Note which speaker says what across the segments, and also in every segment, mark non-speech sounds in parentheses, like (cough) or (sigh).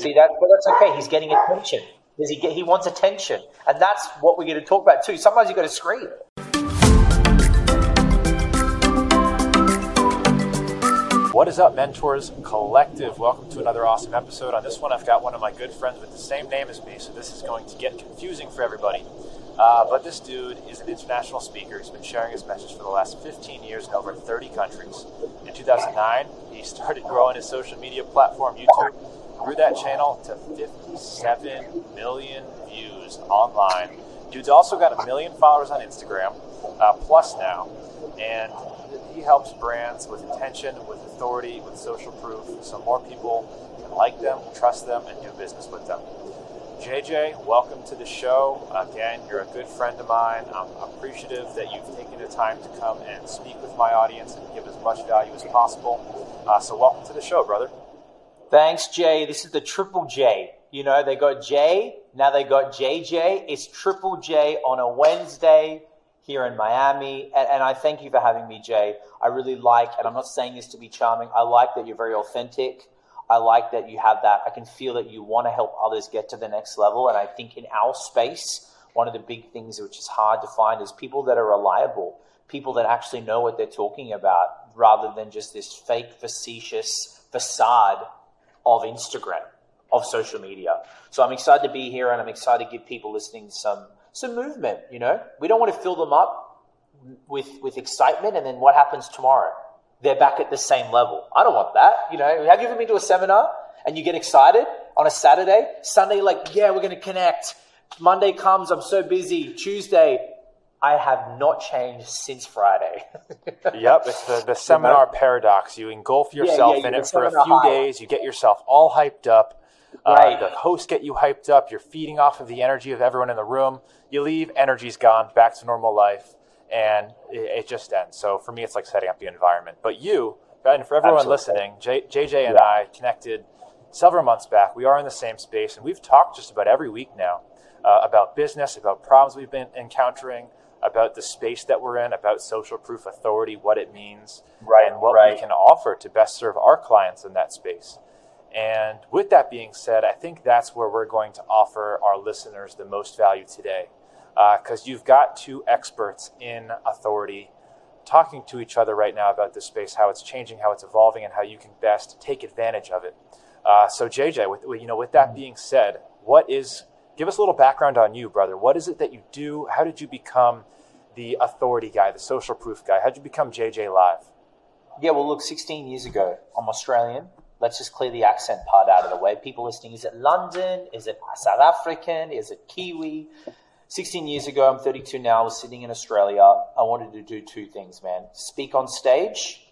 Speaker 1: See that, but that's okay. He's getting attention. He get? He wants attention, and that's what we're going to talk about too. Sometimes you've got to scream.
Speaker 2: What is up, Mentors Collective? Welcome to another awesome episode. On this one, I've got one of my good friends with the same name as me, so this is going to get confusing for everybody. Uh, but this dude is an international speaker. He's been sharing his message for the last 15 years in over 30 countries. In 2009, he started growing his social media platform, YouTube, grew that channel to 57 million views online. Dude's also got a million followers on Instagram, uh, plus now, and he helps brands with attention, with authority, with social proof, so more people can like them, trust them, and do business with them. JJ, welcome to the show. Again, you're a good friend of mine. I'm appreciative that you've taken the time to come and speak with my audience and give as much value as possible. Uh, so, welcome to the show, brother.
Speaker 1: Thanks, Jay. This is the Triple J. You know, they got J, now they got JJ. It's Triple J on a Wednesday here in Miami. And, and, I thank you for having me, Jay. I really like, and I'm not saying this to be charming, I like that you're very authentic. I like that you have that. I can feel that you want to help others get to the next level. And I think in our space, one of the big things which is hard to find is people that are reliable, people that actually know what they're talking about, rather than just this fake, facetious facade of Instagram, of social media. So I'm excited to be here and I'm excited to give people listening some some movement, you know? We don't want to fill them up with with excitement and then what happens tomorrow? They're back at the same level. I don't want that. You know, have you ever been to a seminar and you get excited on a Saturday? Sunday, like, yeah, we're gonna connect. Monday comes, I'm so busy. Tuesday, I have not changed since Friday. (laughs)
Speaker 2: yep, it's the, the seminar paradox. You engulf yourself yeah, yeah, in it for a few high. days, you get yourself all hyped up, uh, right. Uh, the hosts get you hyped up. You're feeding off of the energy of everyone in the room. You leave, energy's gone, back to normal life, and it, it just ends. So for me, it's like setting up the environment. But you, and for everyone Absolutely. listening, J, JJ and yeah. I connected several months back. We are in the same space, and we've talked just about every week now uh, about business, about problems we've been encountering, about the space that we're in, about social proof authority, what it means, right, and what right. we can offer to best serve our clients in that space. And with that being said, I think that's where we're going to offer our listeners the most value today. Because uh, you've got two experts in authority talking to each other right now about this space, how it's changing, how it's evolving, and how you can best take advantage of it. Uh, so, JJ, with, you know, with that being said, what is, give us a little background on you, brother. What is it that you do? How did you become the authority guy, the social proof guy? How did you become JJ Live?
Speaker 1: Yeah, well, look, 16 years ago, I'm Australian let's just clear the accent part out of the way. People listening, is it London? Is it South African? Is it Kiwi? 16 years ago, I'm 32 now, I was sitting in Australia. I wanted to do two things, man. Speak on stage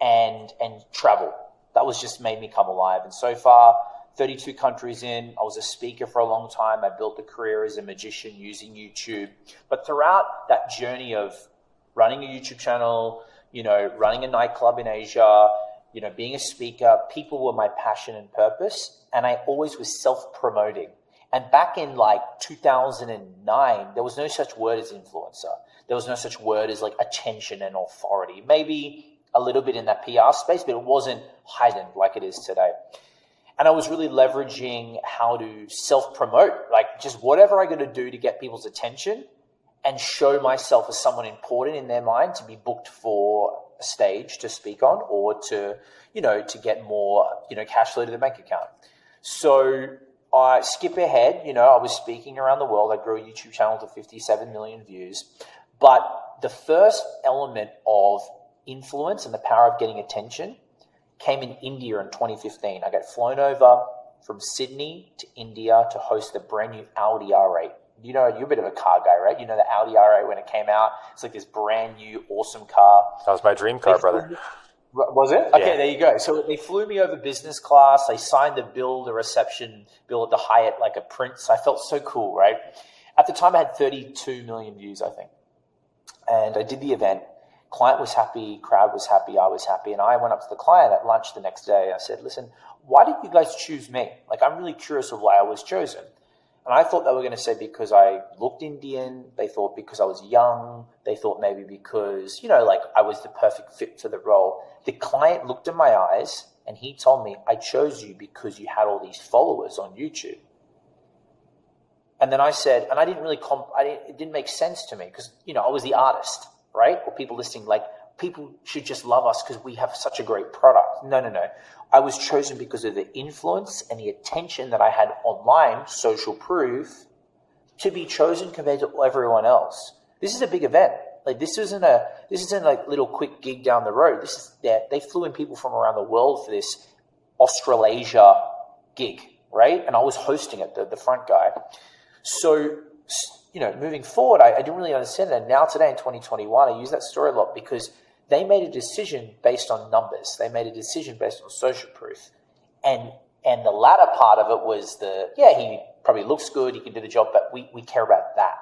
Speaker 1: and and travel. That was just made me come alive. And so far, 32 countries in, I was a speaker for a long time. I built a career as a magician using YouTube. But throughout that journey of running a YouTube channel, you know, running a nightclub in Asia, you know, being a speaker, people were my passion and purpose. And I always was self promoting. And back in like 2009, there was no such word as influencer. There was no such word as like attention and authority. Maybe a little bit in that PR space, but it wasn't heightened like it is today. And I was really leveraging how to self promote, like just whatever I got to do to get people's attention and show myself as someone important in their mind to be booked for a stage to speak on or to, you know, to get more, you know, cash flow to the bank account. So I skip ahead, you know, I was speaking around the world. I grew a YouTube channel to 57 million views. But the first element of influence and the power of getting attention came in India in 2015. I got flown over from Sydney to India to host the brand new Audi R8 you know, you're a bit of a car guy, right? You know the Audi R8 when it came out. It's like this brand new, awesome car.
Speaker 2: That was my dream car, brother.
Speaker 1: Was it? Okay, yeah. there you go. So they flew me over business class. They signed the bill, the reception bill at the Hyatt like a prince. I felt so cool, right? At the time, I had 32 million views, I think. And I did the event. Client was happy, crowd was happy, I was happy. And I went up to the client at lunch the next day. I said, listen, why did you guys choose me? Like, I'm really curious of why I was chosen. And I thought they were going to say because I looked Indian. They thought because I was young. They thought maybe because, you know, like I was the perfect fit for the role. The client looked in my eyes And he told me, I chose you because you had all these followers on YouTube. And then I said, and I didn't really, comp- I didn't, it didn't make sense to me because, you know, I was the artist, right? Or people listening, like, people should just love us because we have such a great product. No, no, no. I was chosen because of the influence and the attention that I had online, social proof, to be chosen compared to everyone else. This is a big event. Like this isn't a this isn't like little quick gig down the road. This is that they flew in people from around the world for this Australasia gig, right? And I was hosting it, the, the front guy. So you know, moving forward, I, I didn't really understand that. Now today in 2021, I use that story a lot because they made a decision based on numbers. They made a decision based on social proof. And and the latter part of it was the yeah, he probably looks good, he can do the job, but we, we care about that.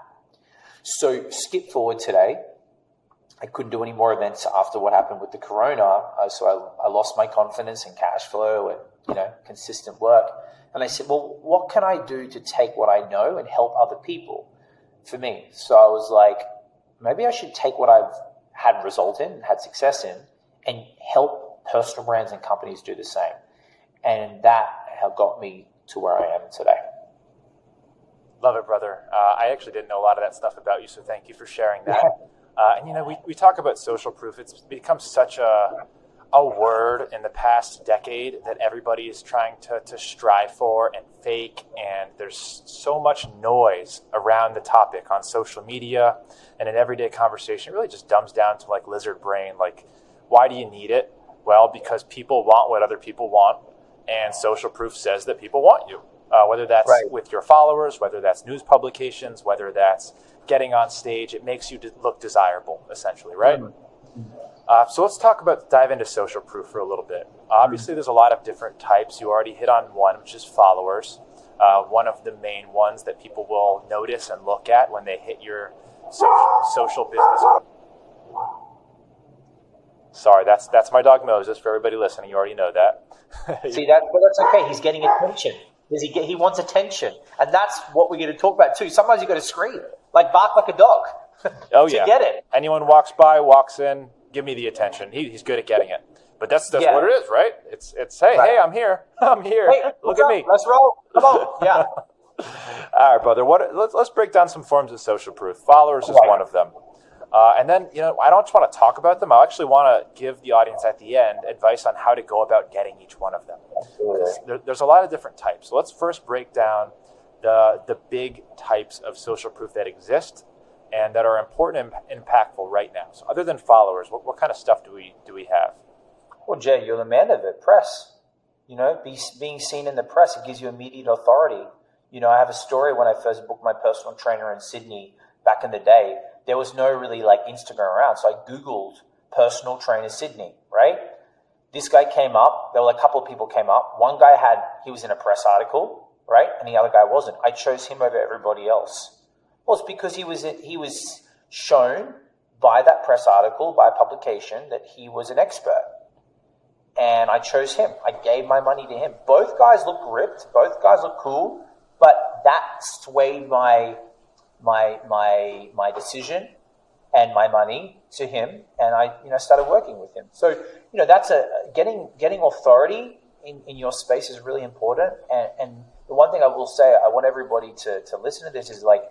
Speaker 1: So skip forward today. I couldn't do any more events after what happened with the corona. Uh, so I, I lost my confidence in cash flow and you know consistent work. And I said, well, what can I do to take what I know and help other people? For me, so I was like, maybe I should take what I've had result in, had success in, and help personal brands and companies do the same. And that have got me to where I am today.
Speaker 2: Love it, brother. Uh, I actually didn't know a lot of that stuff about you, so thank you for sharing that. Uh, and you know, we, we talk about social proof. It's become such a a word in the past decade that everybody is trying to, to strive for and fake. And there's so much noise around the topic on social media and in everyday conversation. It really just dumbs down to like lizard brain. Like, why do you need it? Well, because people want what other people want, and social proof says that people want you. Uh, whether that's right. with your followers, whether that's news publications, whether that's getting on stage, it makes you look desirable, essentially, right? Mm-hmm. Uh, so let's talk about dive into social proof for a little bit. Obviously, mm-hmm. there's a lot of different types. You already hit on one, which is followers. Uh, one of the main ones that people will notice and look at when they hit your social, social business. Sorry, that's that's my dog Moses. For everybody listening, you already know that. (laughs)
Speaker 1: See that, but that's okay. He's getting attention. Does he get? He wants attention, and that's what we're going to talk about too. Sometimes you got to scream, like bark like a dog.
Speaker 2: Oh (laughs) yeah,
Speaker 1: get it.
Speaker 2: Anyone walks by, walks in, give me the attention. He, he's good at getting it. But that's that's yeah. what it is, right? It's it's hey right. hey I'm here (laughs) I'm here. Hey, Look at
Speaker 1: up?
Speaker 2: me.
Speaker 1: Let's roll. Come on. (laughs) Yeah.
Speaker 2: All right, brother. What? Let's let's break down some forms of social proof. Followers is one of them. Uh, and then, you know, I don't just want to talk about them. I actually want to give the audience at the end advice on how to go about getting each one of them. There, there's a lot of different types. So let's first break down the, the big types of social proof that exist and that are important and impactful right now. So other than followers, what, what kind of stuff do we do we have?
Speaker 1: Well, Jay, you're the man of it. Press. You know, be, being seen in the press, it gives you immediate authority. You know, I have a story when I first booked my personal trainer in Sydney back in the day. There was no really like Instagram around, so I Googled personal trainer Sydney, right? This guy came up. There were a couple of people came up. One guy had, he was in a press article, right? And the other guy wasn't. I chose him over everybody else. Well, it's because he was he was shown by that press article, by publication, that he was an expert. And I chose him. I gave my money to him. Both guys look ripped. Both guys look cool. But that swayed my my my my decision and my money to him, and I you know started working with him. So you know that's a getting getting authority in, in your space is really important. And, and the one thing I will say, I want everybody to to listen to this is like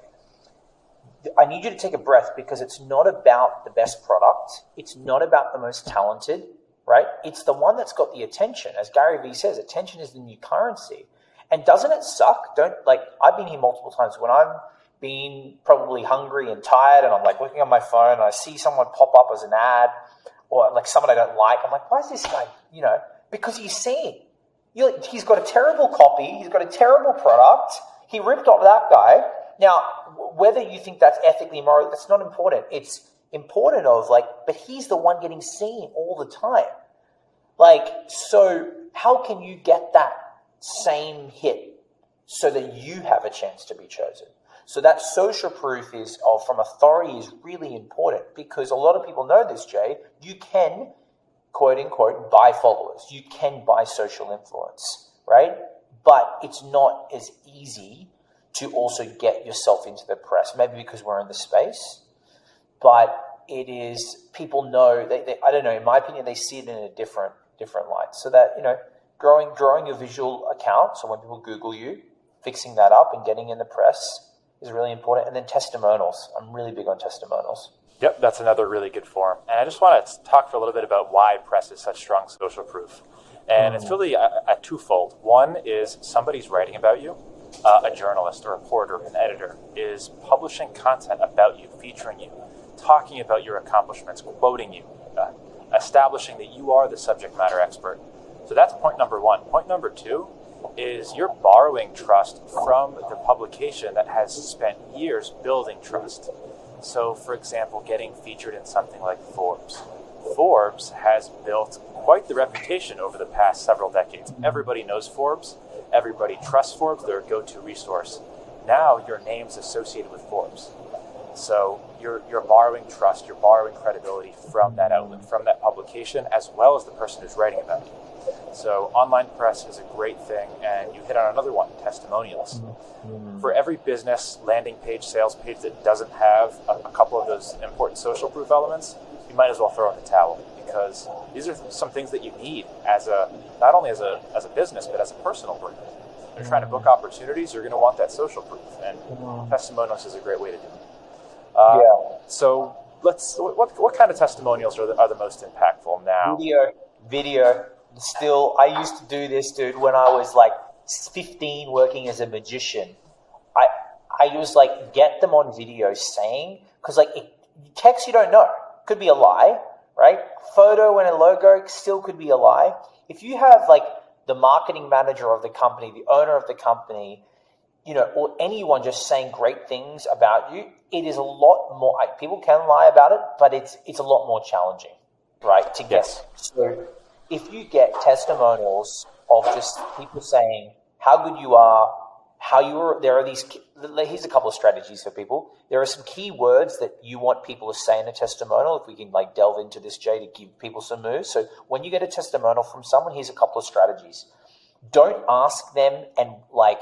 Speaker 1: I need you to take a breath because it's not about the best product. It's not about the most talented, right? It's the one that's got the attention. As Gary Vee says, attention is the new currency. And doesn't it suck? Don't like I've been here multiple times when I'm being probably hungry and tired and I'm like looking on my phone and I see someone pop up as an ad or like someone I don't like. I'm like, why is this guy, you know, because he's seen. He's got a terrible copy. He's got a terrible product. He ripped off that guy now, whether you think that's ethically moral, that's not important. It's important of like, but he's the one getting seen all the time. Like, so how can you get that same hit so that you have a chance to be chosen? So that social proof is of from authority is really important because a lot of people know this, Jay. You can quote unquote buy followers. You can buy social influence, right? But it's not as easy to also get yourself into the press. Maybe because we're in the space, but it is people know. They, they, I don't know. In my opinion, they see it in a different different lights. So that, you know, growing growing your visual account, so when people Google you, fixing that up and getting in the press is really important. And then testimonials. I'm really big on testimonials.
Speaker 2: Yep, that's another really good form. And I just want to talk for a little bit about why press is such strong social proof. And mm-hmm. it's really a, a twofold. One is somebody's writing about you, uh, a journalist, a reporter, an editor is publishing content about you, featuring you, talking about your accomplishments, quoting you, uh, establishing that you are the subject matter expert. So that's point number one. Point number two is you're borrowing trust from the publication that has spent years building trust. So, for example, getting featured in something like Forbes. Forbes has built quite the reputation over the past several decades. Everybody knows Forbes, everybody trusts Forbes, they're a go to resource. Now your name's associated with Forbes. So you're, you're borrowing trust, you're borrowing credibility from that outlet, from that publication, as well as the person who's writing about it. So online press is a great thing, and you hit on another one: testimonials. Mm-hmm. For every business landing page, sales page that doesn't have a, a, couple of those important social proof elements, you might as well throw in the towel because these are some things that you need as a not only as a as a business but as a personal brand. If you're trying to book opportunities, you're going to want that social proof, and mm-hmm. testimonials is a great way to do it. Uh, yeah. So let's. What, what kind of testimonials are the, are the most impactful now?
Speaker 1: Video, video. Still, I used to do this, dude, when I was like 15, working as a magician. I I was like get them on video saying because like it, text you don't know could be a lie, right? Photo and a logo still could be a lie. If you have like the marketing manager of the company, the owner of the company, you know, or anyone just saying great things about you, it is a lot more. People can lie about it, but it's it's a lot more challenging, right? To get. Yes. So if you get testimonials of just people saying how good you are, how you are, there are these. Here's a couple of strategies for people. There are some key words that you want people to say in a testimonial. If we can like delve into this, Jay, to give people some moves. So when you get a testimonial from someone, here's a couple of strategies. Don't ask them and like,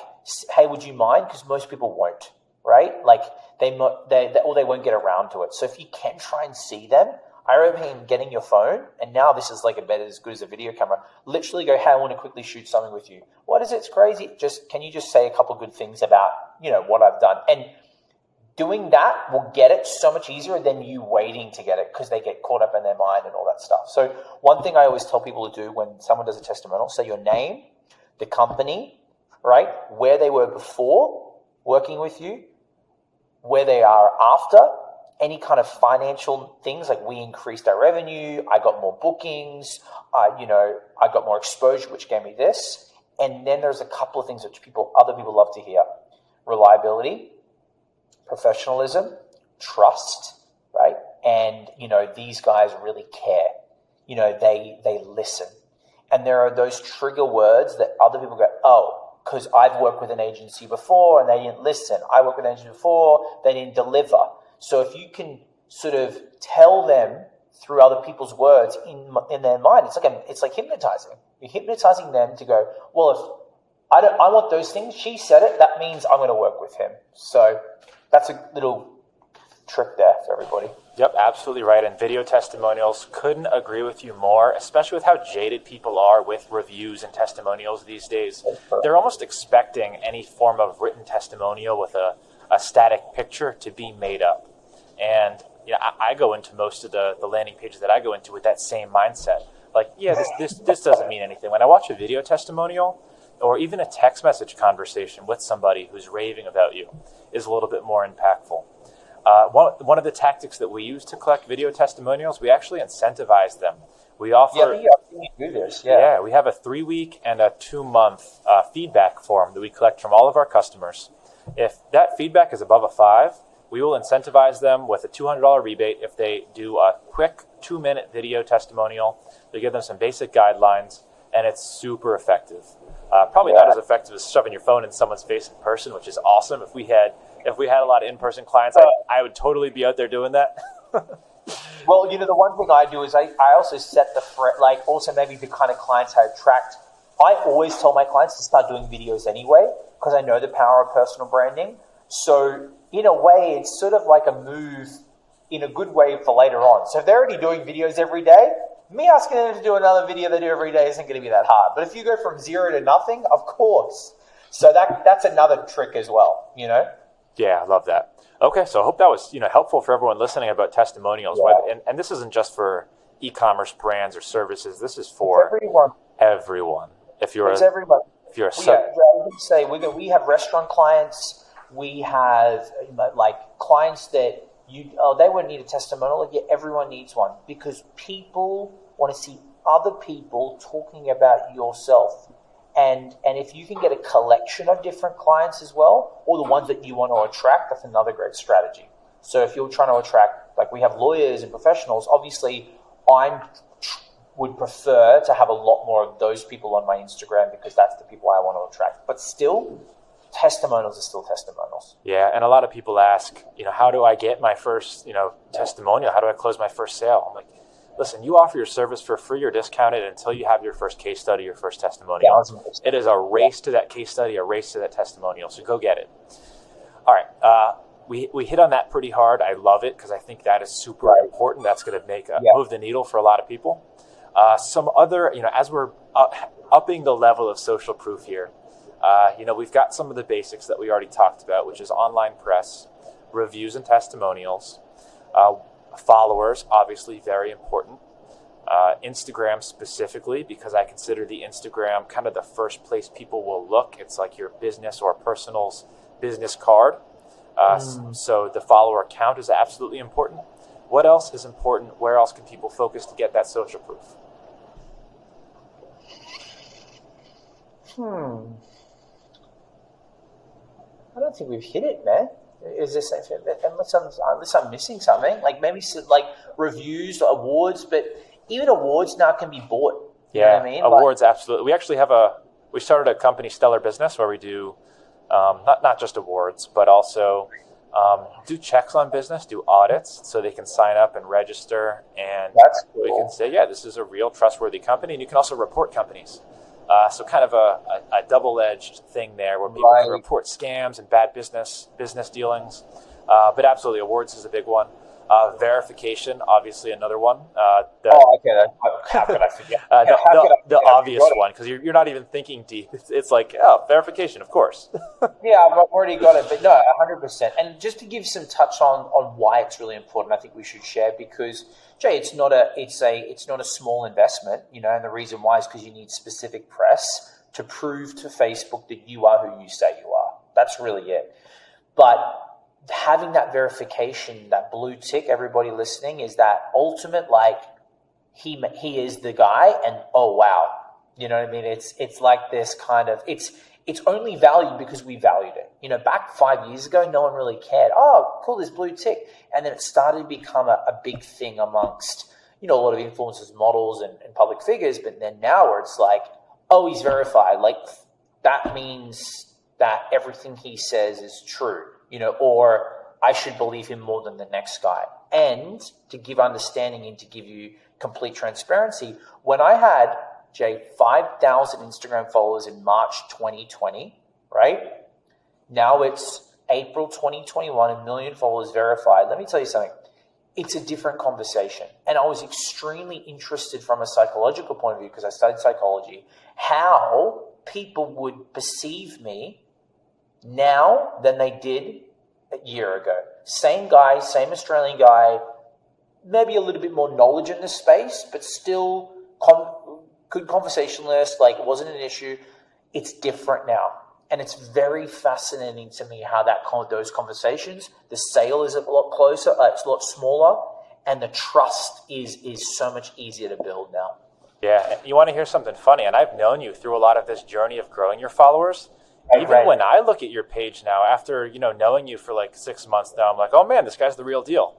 Speaker 1: hey, would you mind? Because most people won't, right? Like they, they, they, or they won't get around to it. So if you can try and see them, I remember him getting your phone, and now this is like a better as good as a video camera. Literally go, hey, I want to quickly shoot something with you. What is it? It's crazy. Just can you just say a couple good things about you know what I've done? And doing that will get it so much easier than you waiting to get it because they get caught up in their mind and all that stuff. So one thing I always tell people to do when someone does a testimonial, say your name, the company, right, where they were before working with you, where they are after, any kind of financial things like we increased our revenue, I got more bookings, uh, you know, I got more exposure, which gave me this. And then there's a couple of things which people, other people love to hear: reliability, professionalism, trust, right? And you know, these guys really care. You know, they they listen. And there are those trigger words that other people go, oh, because I've worked with an agency before and they didn't listen. I worked with an agency before, they didn't deliver so if you can sort of tell them through other people's words in in their mind, it's like a, it's like hypnotizing. You're hypnotizing them to go, well, if I don't, I want those things. She said it. That means I'm going to work with him. So that's a little trick there for everybody.
Speaker 2: Yep, absolutely right. And video testimonials couldn't agree with you more, especially with how jaded people are with reviews and testimonials these days. They're almost expecting any form of written testimonial with a, a static picture to be made up. And you know, I, I, go into most of the, the landing pages that I go into with that same mindset. Like, yeah, this, this, this doesn't mean anything. When I watch a video testimonial or even a text message conversation with somebody who's raving about you is a little bit more impactful. Uh, one, one of the tactics that we use to collect video testimonials, we actually incentivize them. We offer.
Speaker 1: Yeah, yeah, do this. Yeah.
Speaker 2: yeah, we have a three week and a two month uh, feedback form that we collect from all of our customers. If that feedback is above a five, we will incentivize them with a $200 rebate if they do a quick two minute video testimonial. We give them some basic guidelines, and it's super effective. Uh, probably yeah. not as effective as shoving your phone in someone's face in person, which is awesome. If we had if we had a lot of in person clients, I, I would totally be out there doing that. (laughs)
Speaker 1: well, you know, the one thing I do is I, I also set the fr- like also maybe the kind of clients I attract. I always tell my clients to start doing videos anyway because I know the power of personal branding. So in a way, it's sort of like a move in a good way for later on. So if they're already doing videos every day, me asking them to do another video they do every day isn't going to be that hard. But if you go from zero to nothing, of course. So that that's another trick as well, you know?
Speaker 2: Yeah, I love that. Okay, so I hope that was you know helpful for everyone listening about testimonials. Yeah. And, and this isn't just for e-commerce brands or services. This is for
Speaker 1: it's everyone.
Speaker 2: Everyone. If you're
Speaker 1: it's a, everyone.
Speaker 2: If you're a
Speaker 1: sub- yeah, I would say we we have restaurant clients. We have like clients that you oh they wouldn't need a testimonial. Yeah, everyone needs one because people want to see other people talking about yourself and and if you can get a collection of different clients as well, or the ones that you want to attract, that's another great strategy. So if you're trying to attract, like we have lawyers and professionals, obviously I would prefer to have a lot more of those people on my Instagram because that's the people I want to attract. But still, testimonials are still testimonials.
Speaker 2: Yeah, and a lot of people ask, you know, how do I get my first, you know, testimonial? How do I close my first sale? I'm like, listen, you offer your service for free or discounted until you have your first case study, your first testimonial. It is a race yeah. to that case study, a race to that testimonial. So go get it. All right. Uh, we, we hit on that pretty hard. I love it because I think that is super right. important. That's going to make a, yeah. move the needle for a lot of people. Uh, some other, you know, as we're up, upping the level of social proof here, uh, you know, we've got some of the basics that we already talked about, which is online press, reviews and testimonials. Uh, Followers, obviously, very important. Uh, Instagram specifically, because I consider the Instagram kind of the first place people will look. It's like your business or personal's business card. Uh, mm. So the follower count is absolutely important. What else is important? Where else can people focus to get that social proof?
Speaker 1: Hmm. I don't think we've hit it, man. Is this unless I'm unless I'm missing something like maybe like reviews or awards but even awards now can be bought
Speaker 2: yeah I mean? Awards like, absolutely. We actually have a we started a company stellar business where we do um, not not just awards but also um, do checks on business do audits so they can sign up and register and
Speaker 1: cool.
Speaker 2: we can say yeah this is a real trustworthy company and you can also report companies uh, so kind of a, a, a, double-edged thing there where people right. can report scams and bad business business dealings. Uh, but absolutely, awards is a big one. Uh, verification, obviously, another one. Uh,
Speaker 1: the, oh, okay. How could I forget?
Speaker 2: Uh, (laughs) the, the, the obvious one, because you're, you're not even thinking deep. It's, it's like, oh, verification, of course. (laughs)
Speaker 1: yeah, I've already got it. But no, 100%. And just to give some touch on, on why it's really important, I think we should share because, Jay, it's not a, it's a, it's not a small investment, you know, and the reason why is because you need specific press to prove to Facebook that you are who you say you are. That's really it. But having that verification, that blue tick, everybody listening, is that ultimate like he he is the guy, and oh wow, you know what I mean? It's it's like this kind of it's it's only valued because we valued it. You know, back five years ago, no one really cared. Oh, cool, this blue tick, and then it started to become a, a big thing amongst you know a lot of influencers, models, and, and public figures. But then now, where it's like, oh, he's verified, like that means that everything he says is true you know, or I should believe him more than the next guy. And to give understanding and to give you complete transparency, when I had, Jay, 5,000 Instagram followers in March 2020, right? Now it's April 2021, a million followers verified. Let me tell you something. It's a different conversation. And I was extremely interested from a psychological point of view because I studied psychology, how people would perceive me now than they did a year ago. Same guy, same Australian guy, maybe a little bit more knowledge in this space, but still com- good conversationalist, like it wasn't an issue. It's different now. And it's very fascinating to me how that those conversations, the sale is a lot closer, uh, it's a lot smaller, and the trust is is so much easier to build now.
Speaker 2: Yeah, you want to hear something funny, and I've known you through a lot of this journey of growing your followers. Even right. when I look at your page now, after you know knowing you for like six months now, I'm like, oh man, this guy's the real deal,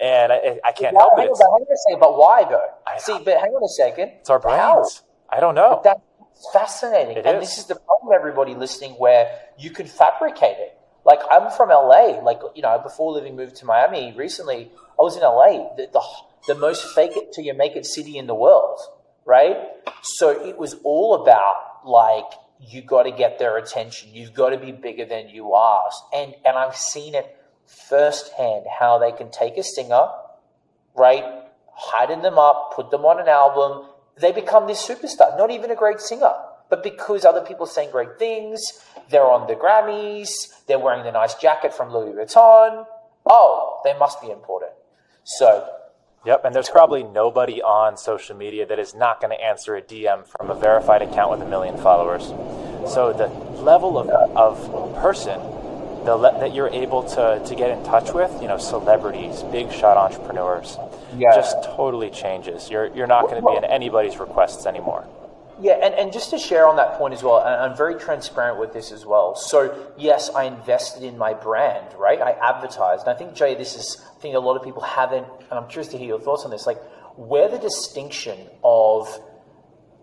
Speaker 2: and I, I can't help it. Hang
Speaker 1: on, a second, but why though? I, See, but hang on a second.
Speaker 2: It's our brains. How? I don't know.
Speaker 1: But that's fascinating, it and is. this is the problem, everybody listening, where you can fabricate it. Like I'm from LA. Like you know, before living moved to Miami recently, I was in LA. The, the, the most fake it till you make it city in the world, right? So it was all about like you got to get their attention. You've got to be bigger than you are. And and I've seen it firsthand how they can take a singer, right? heighten them up, put them on an album, they become this superstar. Not even a great singer, but because other people are saying great things, they're on the Grammys, they're wearing the nice jacket from Louis Vuitton. Oh, they must be important. So
Speaker 2: Yep, and there's probably nobody on social media that is not going to answer a DM from a verified account with a million followers. So the level of, of person the le- that you're able to, to get in touch with, you know, celebrities, big shot entrepreneurs, yeah. just totally changes. You're, you're not going to be in anybody's requests anymore.
Speaker 1: Yeah, and, and just to share on that point as well, I'm very transparent with this as well. So, yes, I invested in my brand, right? I advertised. And I think, Jay, this is, I think a lot of people haven't, and I'm curious to hear your thoughts on this. Like, where the distinction of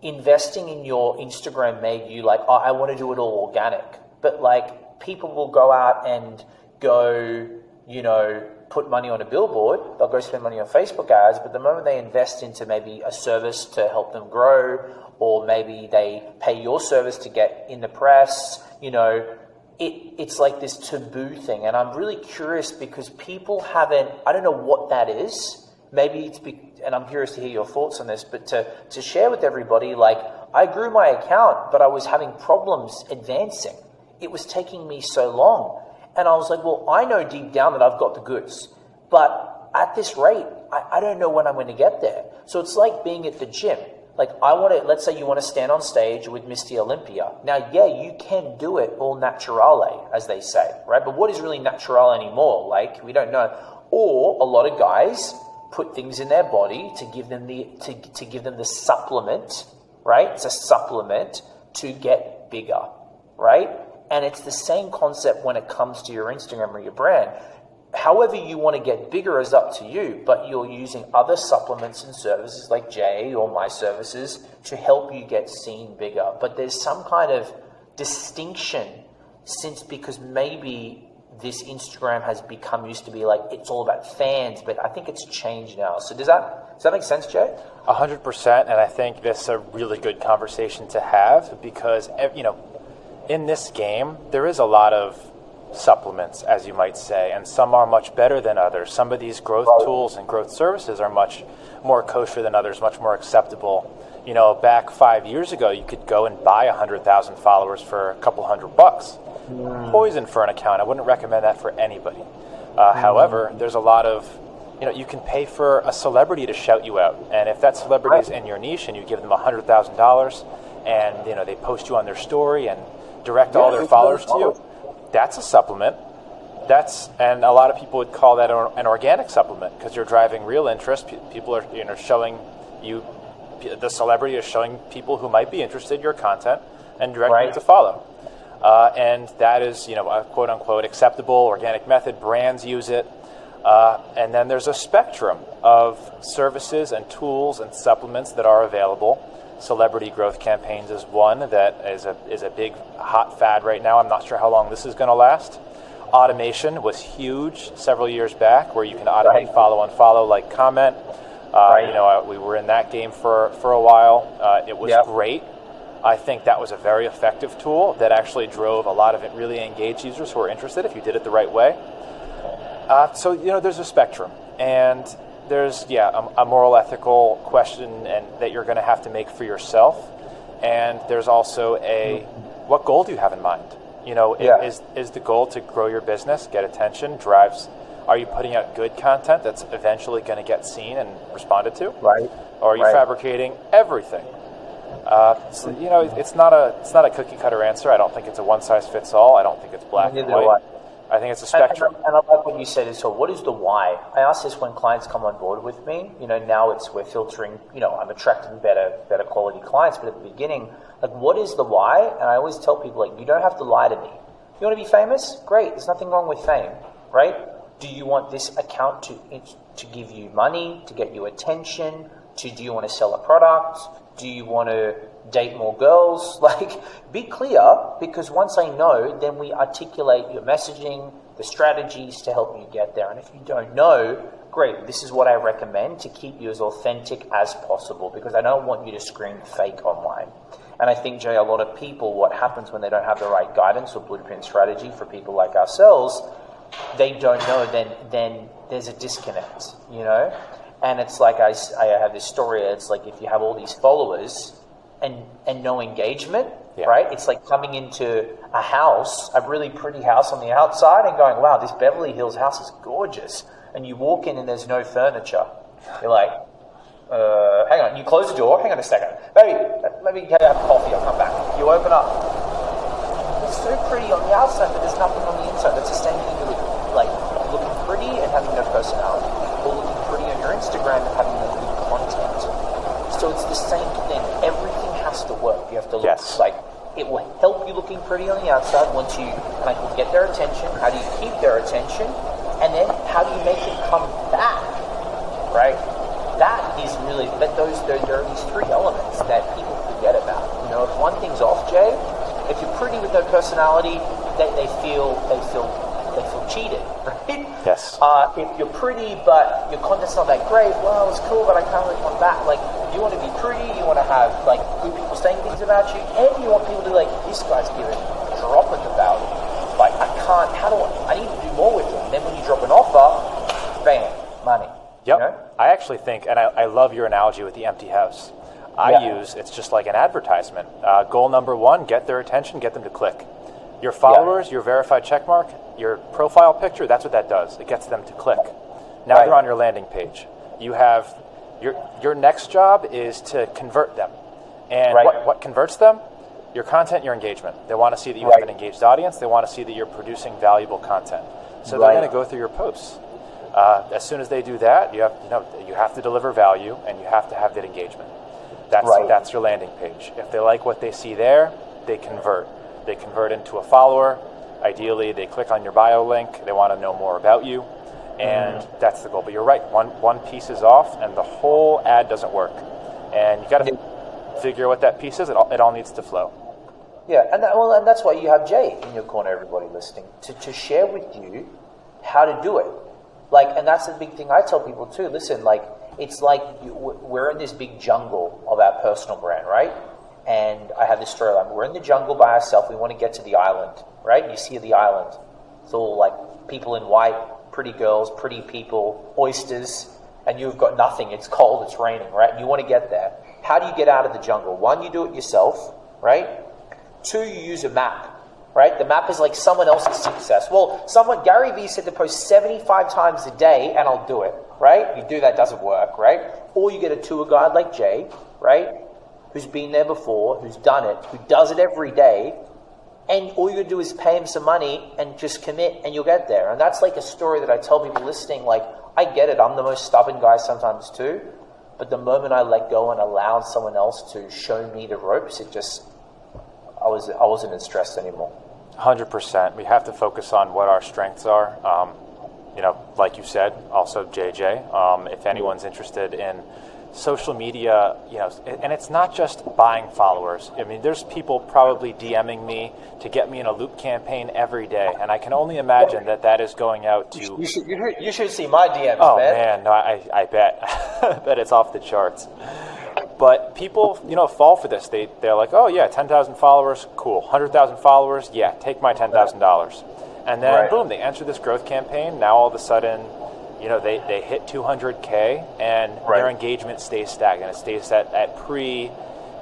Speaker 1: investing in your Instagram made you like, oh, I want to do it all organic. But, like, people will go out and go, you know, put money on a billboard, they'll go spend money on Facebook ads, but the moment they invest into maybe a service to help them grow, or maybe they pay your service to get in the press, you know, it, it's like this taboo thing. And I'm really curious because people haven't, I don't know what that is. Maybe it's, be, and I'm curious to hear your thoughts on this, but to, to share with everybody, like, I grew my account, but I was having problems advancing. It was taking me so long. And I was like, well, I know deep down that I've got the goods, but at this rate, I, I don't know when I'm going to get there. So it's like being at the gym. Like, I want to, let's say you want to stand on stage with Mr. Olympia. Now, yeah, you can do it all naturale, as they say, right? But what is really natural anymore? Like, we don't know. Or a lot of guys put things in their body to give them the, to, to give them the supplement, right? It's a supplement to get bigger, right? And it's the same concept when it comes to your Instagram or your brand. However, you want to get bigger is up to you, but you're using other supplements and services like Jay or my services to help you get seen bigger. But there's some kind of distinction since because maybe this Instagram has become used to be like it's all about fans, but I think it's changed now. So does that does that make sense, Jay?
Speaker 2: A hundred percent, and I think this is a really good conversation to have because eh, you know in this game, there is a lot of supplements, as you might say, and some are much better than others. Some of these growth tools and growth services are much more kosher than others, much more acceptable. You know, back five years ago, you could go and buy 100,000 followers for a couple hundred bucks. Poison for an account. I wouldn't recommend that for anybody. Uh. However, there's a lot of you know, you can pay for a celebrity to shout you out, and if that celebrity is in your niche and you give them hundred thousand dollars, and you know they post you on their story and direct yeah, all their followers to you, that's a supplement. That's and a lot of people would call that an organic supplement because you're driving real interest. People are you know showing you the celebrity is showing people who might be interested in your content and directing right. them to follow. Uh, and that is you know a quote unquote acceptable organic method. Brands use it. Uh, and then there's a spectrum of services and tools and supplements that are available celebrity growth campaigns is one that is a, is a big hot fad right now. I'm not sure how long this is going to last. Automation was huge several years back, where you can automate right. follow and follow, like comment. Uh, right. You know, uh, we were in that game for, for a while. Uh, it was yep. great. I think that was a very effective tool that actually drove a lot of really engaged users who were interested if you did it the right way. Uh, so, you know, there's a spectrum. And there's yeah a, a moral ethical question and that you're going to have to make for yourself. And there's also a what goal do you have in mind? You know yeah. is is the goal to grow your business get attention drives are you putting out good content that's eventually going to get seen and responded to?
Speaker 1: Right.
Speaker 2: Or are you
Speaker 1: right.
Speaker 2: fabricating everything? Uh, so, you know it's not a it's not a cookie cutter answer. I don't think it's a one size fits all. I don't think it's black Neither and white I think it's a spectrum.
Speaker 1: And, and, I like what you said. So, what is the why? I ask this when clients come on board with me. You know, now it's we're filtering. You know, I'm attracting better, better quality clients. But at the beginning, like, what is the why? And I always tell people, like, you don't have to lie to me. You want to be famous? Great. There's nothing wrong with fame, right? Do you want this account to to give you money, to get you attention? To do you want to sell a product? Do you want to date more girls? (laughs) Like, be clear because once I know, then we articulate your messaging, the strategies to help you get there. And if you don't know, great, this is what I recommend to keep you as authentic as possible because I don't want you to scream fake online. And I think, Jay, a lot of people, what happens when they don't have the right guidance or blueprint strategy for people like ourselves, they don't know, then, then there's a disconnect, you know? And it's like I, I have this story. It's like if you have all these followers and and no engagement, yeah. right? It's like coming into a house, a really pretty house on the outside, and going, "Wow, this Beverly Hills house is gorgeous." And you walk in and there's no furniture. You're like, uh, "Hang on." You close the door. Hang on a second. Maybe let me have coffee. I'll come back. You open up. It's so pretty on the outside, but there's nothing on the inside. That's the same thing with like looking pretty and having no personality, or looking pretty on your Instagram and having no good content. So it's the same thing. Everything has to work. You have to look yes. like it will help you looking pretty on the outside once you like get their attention. How do you keep their attention? And then how do you make it come back? Right? That is really but those there, there are these three elements that people forget about. You know, if one thing's off, Jay, if you're pretty with no personality, they, they feel they feel they feel cheated, right?
Speaker 2: Yes.
Speaker 1: Uh, if you're pretty but your content's not that great, well, it's cool, but I can't really come back. Like, you want to be pretty, you want to have like good people saying things about you, and you want people to be like, this guy's giving dropping the value. Like, I can't. How do I? I need to do more with him. Then when you drop an offer, bam, money.
Speaker 2: Yep. You know? I actually think, and I, I love your analogy with the empty house. I yeah. use it's just like an advertisement. Uh, goal number one: get their attention, get them to click. Your followers, yeah. your verified checkmark, your profile picture, that's what that does. It gets them to click. Now right. they're on your landing page. You have your your next job is to convert them. And right. what, what converts them? Your content, your engagement. They want to see that you right. have an engaged audience. They want to see that you're producing valuable content. So they're going to go through your posts. Uh, as soon as they do that, you have you know you have to deliver value and you have to have that engagement. That's that's your landing page. If they like what they see there, they convert. They convert into a follower Ideally, they click on your bio link. They want to know more about you, and mm that's the goal. But you're right. One one piece is off, and the whole ad doesn't work. And you got to yeah. figure what that piece is. It all, it all needs to flow.
Speaker 1: Yeah, and that, well, and that's why you have Jay in your corner, everybody listening, to, to share with you how to do it. Like, and that's the big thing I tell people too. Listen, like, it's like you, we're in this big jungle of our personal brand, right? and I have this storyline. We're in the jungle by ourselves. We want to get to the island, right? You see the island. It's all like people in white, pretty girls, pretty people, oysters, and you've got nothing. It's cold, it's raining, right? And you want to get there. How do you get out of the jungle? One, you do it yourself, right? Two, you use a map, right? The map is like someone else's success. Well, someone, Gary Vee said to post 75 times a day and I'll do it, right? You do that, doesn't work, right? Or you get a tour guide like Jay, right? who's been there before, who's done it, who does it every day, and all you do is pay him some money and just commit and you'll get there. And that's like a story that I tell people listening, like, I get it, I'm the most stubborn guy sometimes too, but the moment I let go and allowed someone else to show me the ropes, it just I was I wasn't as stressed anymore.
Speaker 2: Hundred percent. We have to focus on what our strengths are. Um, you know, like you said, also JJ. Um, if anyone's interested in social media, you know, and it's not just buying followers. I mean, there's people probably DMing me to get me in a loop campaign every day, and I can only imagine that that is going out to.
Speaker 1: You should, you should see my DMs.
Speaker 2: Oh
Speaker 1: man,
Speaker 2: man no, I, I bet, (laughs) I bet it's off the charts. But people, you know, fall for this. They they're like, oh yeah, ten thousand followers, cool. Hundred thousand followers, yeah, take my ten thousand dollars. And then right. boom, they enter this growth campaign. Now all of a sudden, you know, they, they hit 200K and right. their engagement stays stagnant. It stays at, at pre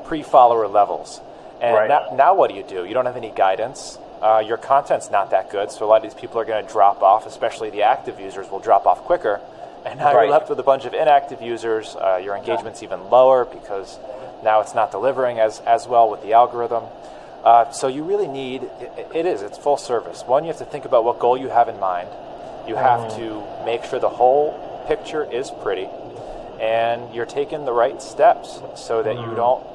Speaker 2: pre follower levels. And right. now, now, what do you do? You don't have any guidance. Uh, your content's not that good, so a lot of these people are going to drop off, especially the active users will drop off quicker. And now right. you're left with a bunch of inactive users. Uh, your engagement's even lower because now it's not delivering as, as well with the algorithm. Uh, so you really need, it, it is, it's full service. One, you have to think about what goal you have in mind. You have mm. to make sure the whole picture is pretty and you're taking the right steps so that mm. you don't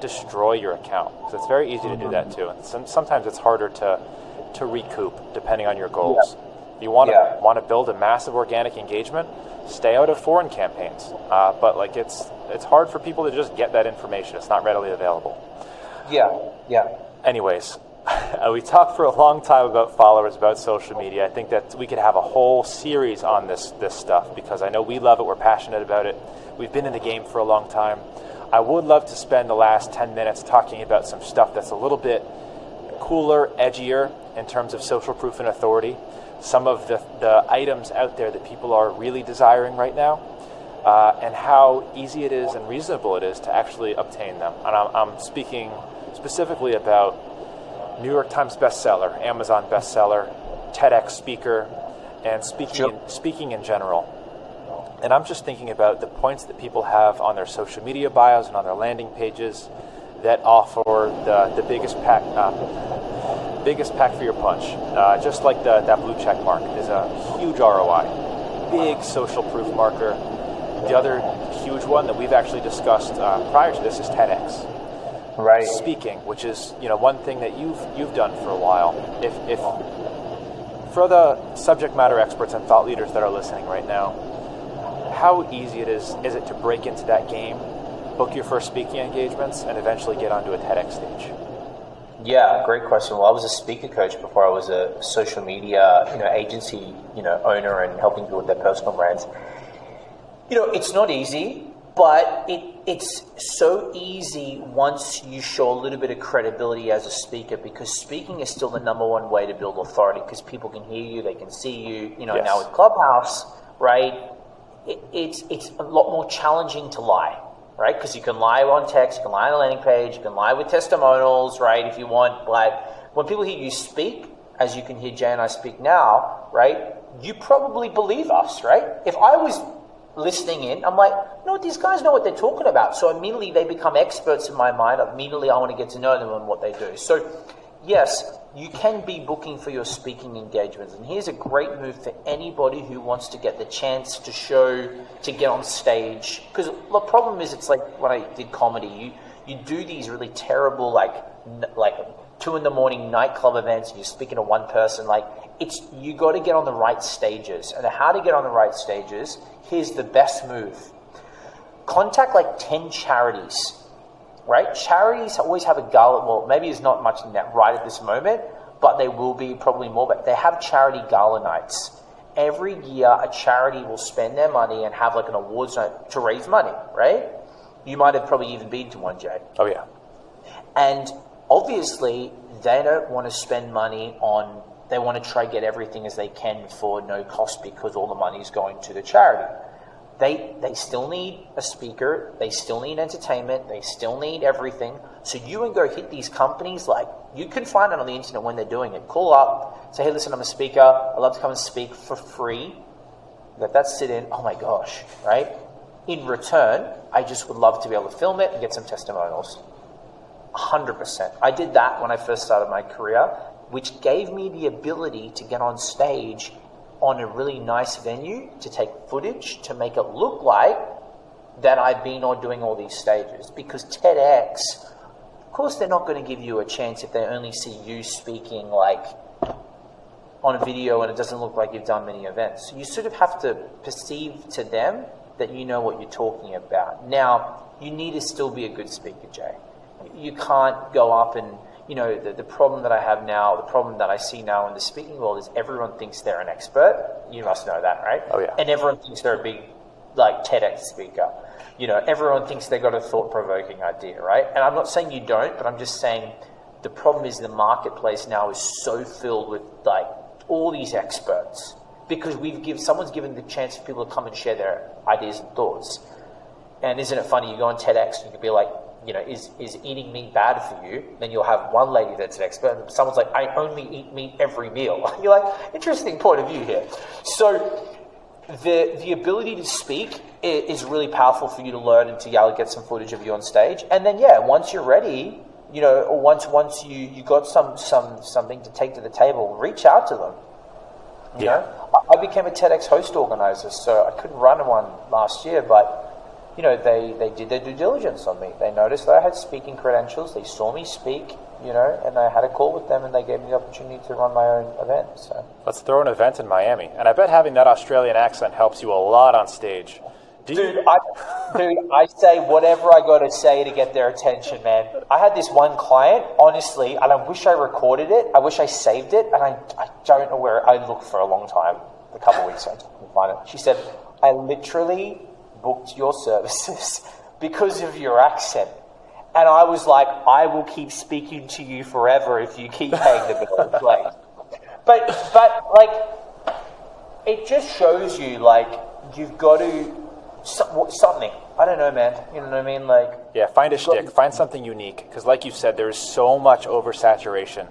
Speaker 2: destroy your account. Because it's very easy to do that too. And sometimes it's harder to, to recoup depending on your goals. Yeah. If you want to yeah. want to build a massive organic engagement, stay out of foreign campaigns. Uh, but like it's it's hard for people to just get that information. It's not readily available.
Speaker 1: Yeah, yeah.
Speaker 2: Anyways, (laughs) we talked for a long time about followers, about social media. I think that we could have a whole series on this this stuff because I know we love it. We're passionate about it. We've been in the game for a long time. I would love to spend the last 10 minutes talking about some stuff that's a little bit cooler, edgier in terms of social proof and authority. Some of the, the items out there that people are really desiring right now. uh, and how easy it is and reasonable it is to actually obtain them. And I'm, I'm speaking specifically about New York Times bestseller, Amazon bestseller, TEDx speaker, and speaking in, speaking in general. And I'm just thinking about the points that people have on their social media bios and on their landing pages that offer the, the biggest pack uh, biggest pack for your punch. Uh, just like the, that blue check mark is a huge ROI, big social proof marker. The other huge one that we've actually discussed uh, prior to this is TEDx.
Speaker 1: Right.
Speaker 2: Speaking, which is you know one thing that you've you've done for a while. If if for the subject matter experts and thought leaders that are listening right now, how easy it is is it to break into that game, book your first speaking engagements, and eventually get onto a TEDx stage?
Speaker 1: Yeah, great question. Well, I was a speaker coach before I was a social media, you know, agency, you know, owner and helping people with their personal brands. You know, it's not easy, but it, it's so easy once you show a little bit of credibility as a speaker because speaking is still the number one way to build authority because people can hear you, they can see you. You know, yes. now with Clubhouse, right? It, it's it's a lot more challenging to lie, right? Because you can lie on text, you can lie on a landing page, you can lie with testimonials, right? If you want, but when people hear you speak, as you can hear Jay and I speak now, right? You probably believe us, right? If I was listening in, I'm like, what, these guys know what they're talking about. So immediately they become experts in my mind. Immediately I want to get to know them and what they do. So, yes, you can be booking for your speaking engagements. And here's a great move for anybody who wants to get the chance to show, to get on stage. Because the problem is, it's like when I did comedy, you, you do these really terrible, like, like two in the morning nightclub events and you're speaking to one person. Like, it's, you got to get on the right stages. And how to get on the right stages here's the best move contact like 10 charities, right? Charities always have a gala, well, maybe there's not much in that right at this moment, but they will be probably more, but they have charity gala nights. Every year, a charity will spend their money and have like an awards night to raise money, right? You might have probably even been to one, Jay.
Speaker 2: Oh, yeah.
Speaker 1: And obviously, they don't want to spend money on they want to try get everything as they can for no cost because all the money is going to the charity. They they still need a speaker, they still need entertainment, they still need everything. So you and go hit these companies like you can find it on the internet when they're doing it. Call up, say, hey, listen, I'm a speaker. I'd love to come and speak for free. Let that sit in. Oh my gosh, right? In return, I just would love to be able to film it and get some testimonials. 100%. I did that when I first started my career which gave me the ability to get on stage on a really nice venue to take footage to make it look like that I've been on doing all these stages. Because TEDx, of course, they're not going to give you a chance if they only see you speaking like on a video and it doesn't look like you've done many events. So you sort of have to perceive to them that you know what you're talking about. Now, you need to still be a good speaker, Jay. You can't go up and you know, the, the problem that I have now, the problem that I see now in the speaking world is everyone thinks they're an expert. You must know that, right?
Speaker 2: Oh, yeah.
Speaker 1: And everyone thinks they're a big, like, TEDx speaker. You know, everyone thinks they've got a thought provoking idea, right? And I'm not saying you don't, but I'm just saying the problem is the marketplace now is so filled with, like, all these experts because we've give someone's given the chance for people to come and share their ideas and thoughts. And isn't it funny? You go on TEDx and you can be like, you know, is, is eating meat bad for you? Then you'll have one lady that's an expert, and someone's like, I only eat meat every meal. (laughs) You're like, interesting point of view here. So the the ability to speak is really powerful for you to learn and to to get some footage of you on stage. And then yeah, once you're ready, you know, or once once you, you got some some something to take to the table, reach out to them. You yeah. know? I became a TEDx host organizer, so I couldn't run one last year, but you know, they, they did their due diligence on me. They noticed that I had speaking credentials. They saw me speak, you know, and I had a call with them and they gave me the opportunity to run my own event. So
Speaker 2: Let's throw an event in Miami. And I bet having that Australian accent helps you a lot on stage.
Speaker 1: Do dude, I, dude, I say whatever I got to say to get their attention, man. I had this one client, honestly, and I wish I recorded it. I wish I saved it, and I, I don't know where I looked for a long time, a couple of weeks, I couldn't find it. She said, I literally booked your services (laughs) because of your accent. And I was like, I will keep speaking to you forever if you keep paying the bill. (laughs) like, but, but like, it just shows you like you've got to so, something. I don't know, man. You know what I mean? Like
Speaker 2: yeah, find a shtick, find something unique. Because like you said, there's so much oversaturation.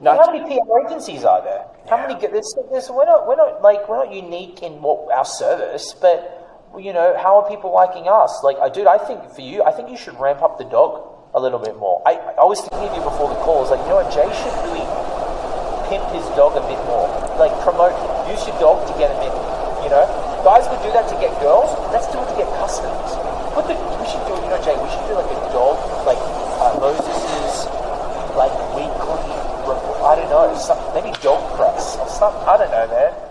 Speaker 1: Not how many PR agencies are there? How yeah. many? There's, there's, we're not we're not like we're not unique in what our service, but you know how are people liking us? Like, I dude, I think for you, I think you should ramp up the dog a little bit more. I, I was thinking of you before the call. I was like, you know what, Jay should really pimp his dog a bit more. Like promote, use your dog to get him in. You know, guys would do that to get girls. Let's do it to get customers. Put the, we should do, you know, Jay. We should do like a dog, like uh, Moses's, like weekly. I don't know, some, maybe dog press or something. I don't know, man.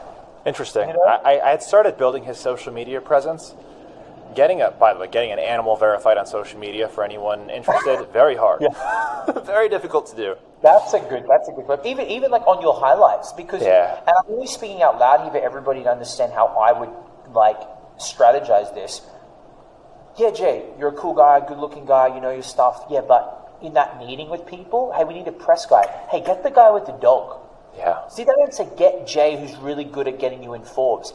Speaker 2: Interesting. You know? I, I had started building his social media presence getting a by the way getting an animal verified on social media for anyone interested. (laughs) Very hard. (laughs) Very difficult to do.
Speaker 1: That's a good that's a good one even even like on your highlights because yeah. and i'm only speaking out loud here for everybody to understand how i would like strategize this. Yeah jay you're a cool guy good looking guy you know your stuff. Yeah but in that meeting with people hey we need a press guy. Hey get the guy with the dog
Speaker 2: yeah
Speaker 1: see they don't say get jay who's really good at getting you in forbes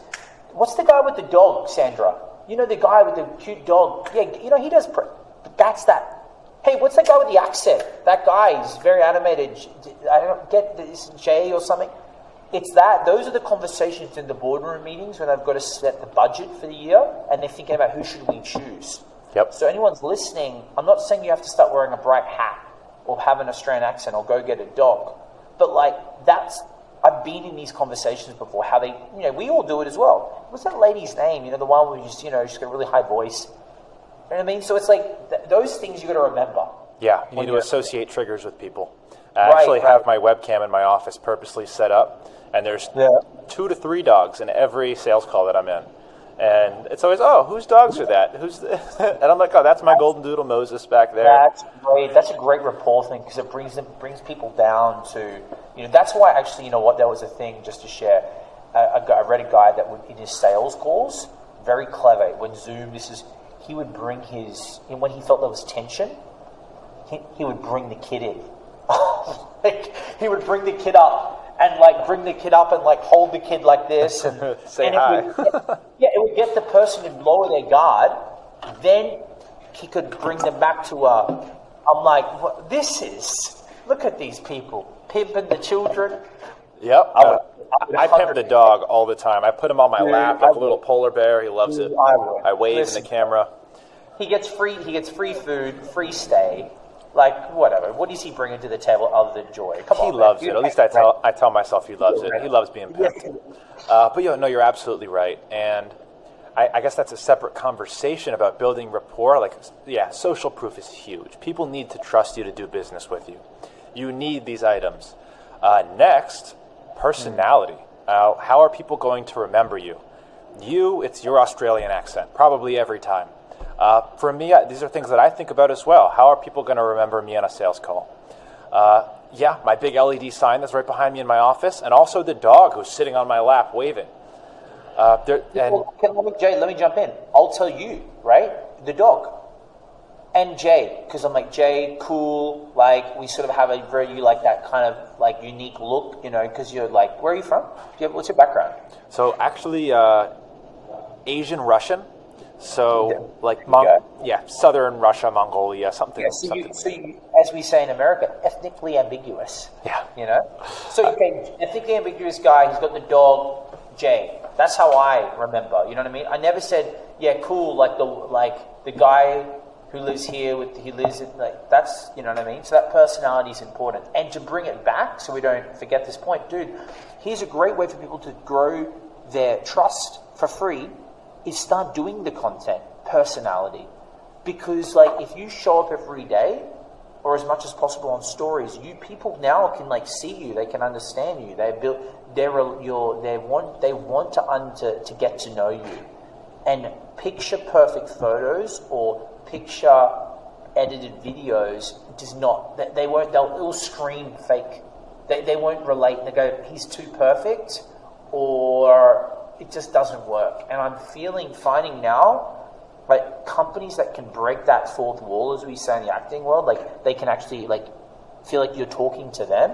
Speaker 1: what's the guy with the dog sandra you know the guy with the cute dog? Yeah, you know, he does. Pr- that's that. Hey, what's that guy with the accent? That guy is very animated. I don't get this Jay or something. It's that. Those are the conversations in the boardroom meetings when they've got to set the budget for the year and they're thinking about who should we choose.
Speaker 2: Yep.
Speaker 1: So anyone's listening, I'm not saying you have to start wearing a bright hat or have an Australian accent or go get a dog, but like that's I've been in these conversations before. How they, you know, we all do it as well. What's that lady's name? You know, the one who just, you know, she's got a really high voice. You know what I mean? So it's like th- those things you got to remember.
Speaker 2: Yeah, you need to associate triggers with people. I right, actually right. have my webcam in my office purposely set up, and there's yeah. two to three dogs in every sales call that I'm in. And it's always, oh, whose dogs are that? Who's (laughs) and I'm like, oh, that's my golden doodle Moses back there.
Speaker 1: That's great. That's a great rapport thing because it brings them brings people down to you know. That's why actually, you know what, There was a thing just to share. Uh, I read a guy that would in his sales calls, very clever. When Zoom, this is he would bring his And when he felt there was tension, he, he would bring the kid in. (laughs) like he would bring the kid up and like bring the kid up and like hold the kid like this and (laughs)
Speaker 2: say
Speaker 1: and
Speaker 2: hi.
Speaker 1: It would, yeah, it would get the person to lower their guard. Then he could bring them back to a. I'm like, what, this is. Look at these people pimping the children.
Speaker 2: Yep. I, would, I, I pimp the dog all the time. I put him on my lap like a little polar bear. He loves it. I, I wave Listen, in the camera.
Speaker 1: He gets free. He gets free food, free stay. Like whatever. What does he bring into the table other than joy? Come
Speaker 2: he
Speaker 1: on,
Speaker 2: loves man. it. At least I tell I tell myself he loves it. He loves being pimped. Uh, but yeah, no, you're absolutely right. And I, I, guess that's a separate conversation about building rapport. Like, yeah, social proof is huge. People need to trust you to do business with you. You need these items. Uh, next, personality. Uh, how are people going to remember you? You, it's your Australian accent, probably every time. Uh, for me, these are things that I think about as well. How are people going to remember me on a sales call? Uh, yeah, my big LED sign that's right behind me in my office, and also the dog who's sitting on my lap waving. Uh, there, and
Speaker 1: well, can, let me, Jay, let me jump in. I'll tell you, right? The dog and Jay, because I'm like Jay, cool. Like we sort of have a very like that kind of like unique look, you know. Because you're like, where are you from? You have, what's your background?
Speaker 2: So actually, uh, Asian Russian. So, yeah. like, Mon- yeah. southern Russia, Mongolia, something.
Speaker 1: Yeah, so,
Speaker 2: something
Speaker 1: you, so you, as we say in America, ethnically ambiguous.
Speaker 2: Yeah.
Speaker 1: You know? So, uh, okay, ethnically ambiguous guy, he's got the dog, Jay. That's how I remember. You know what I mean? I never said, yeah, cool, like the, like the guy who lives here with, he lives in, like, that's, you know what I mean? So that personality is important. And to bring it back, so we don't forget this point, dude, here's a great way for people to grow their trust for free is start doing the content, personality. Because like if you show up every day or as much as possible on stories, you people now can like see you, they can understand you. They build they're your they want they want to un, to, to get to know you. And picture perfect photos or picture edited videos does not they, they won't they'll it'll scream fake. They, they won't relate and they go, he's too perfect or it just doesn't work. And I'm feeling, finding now, like companies that can break that fourth wall, as we say in the acting world, like they can actually like feel like you're talking to them,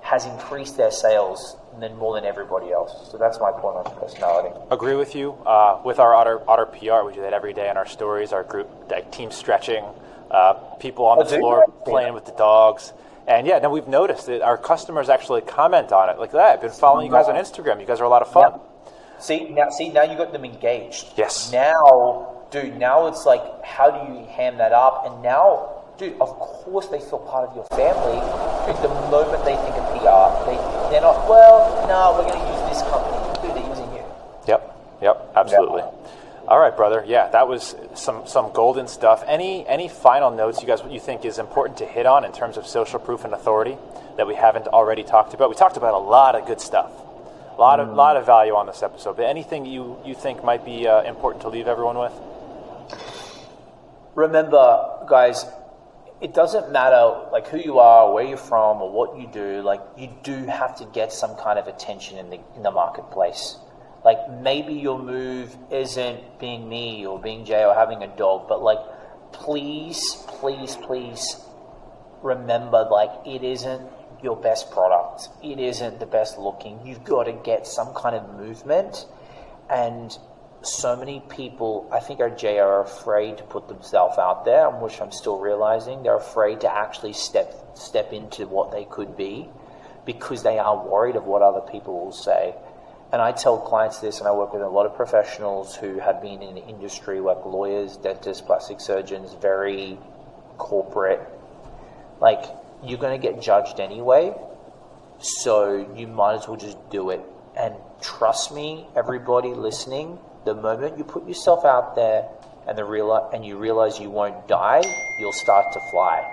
Speaker 1: has increased their sales and then more than everybody else. So that's my point on personality.
Speaker 2: Agree with you. Uh, with our Otter, Otter PR, we do that every day in our stories. Our group, like team stretching, uh, people on the floor playing with the dogs. And yeah, now we've noticed that our customers actually comment on it like that. I've been following you guys on Instagram. You guys are a lot of fun.
Speaker 1: Yeah. See now, see now you got them engaged.
Speaker 2: Yes.
Speaker 1: Now, dude, now it's like, how do you ham that up? And now dude, of course they feel part of your family. Dude, the moment they think of PR, they, they're not, well, no, we're going to use this company. Dude, they're using you.
Speaker 2: Yep, yep, absolutely. All right, brother. Yeah, that was some some golden stuff. Any any final notes you guys what you think is important to hit on in terms of social proof and authority that we haven't already talked about? We talked about a lot of good stuff, a lot of mm. lot of value on this episode. But anything you you think might be uh, important to leave everyone with?
Speaker 1: Remember, guys, it doesn't matter like who you are, where you're from, or what you do. Like you do have to get some kind of attention in the in the marketplace. Like maybe your move isn't being me or being Jay or having a dog, but like please, please, please remember like it isn't your best product. It isn't the best looking. You've got to get some kind of movement and so many people, I think, are J are afraid to put themselves out there, which I'm still realizing. They're afraid to actually step step into what they could be because they are worried of what other people will say. And I tell clients this, and I work with a lot of professionals who have been in the industry, like lawyers, dentists, plastic surgeons, very corporate. Like, you're going to get judged anyway, so you might as well just do it. And trust me, everybody listening, the moment you put yourself out there and, the real, and you realize you won't die, you'll start to fly.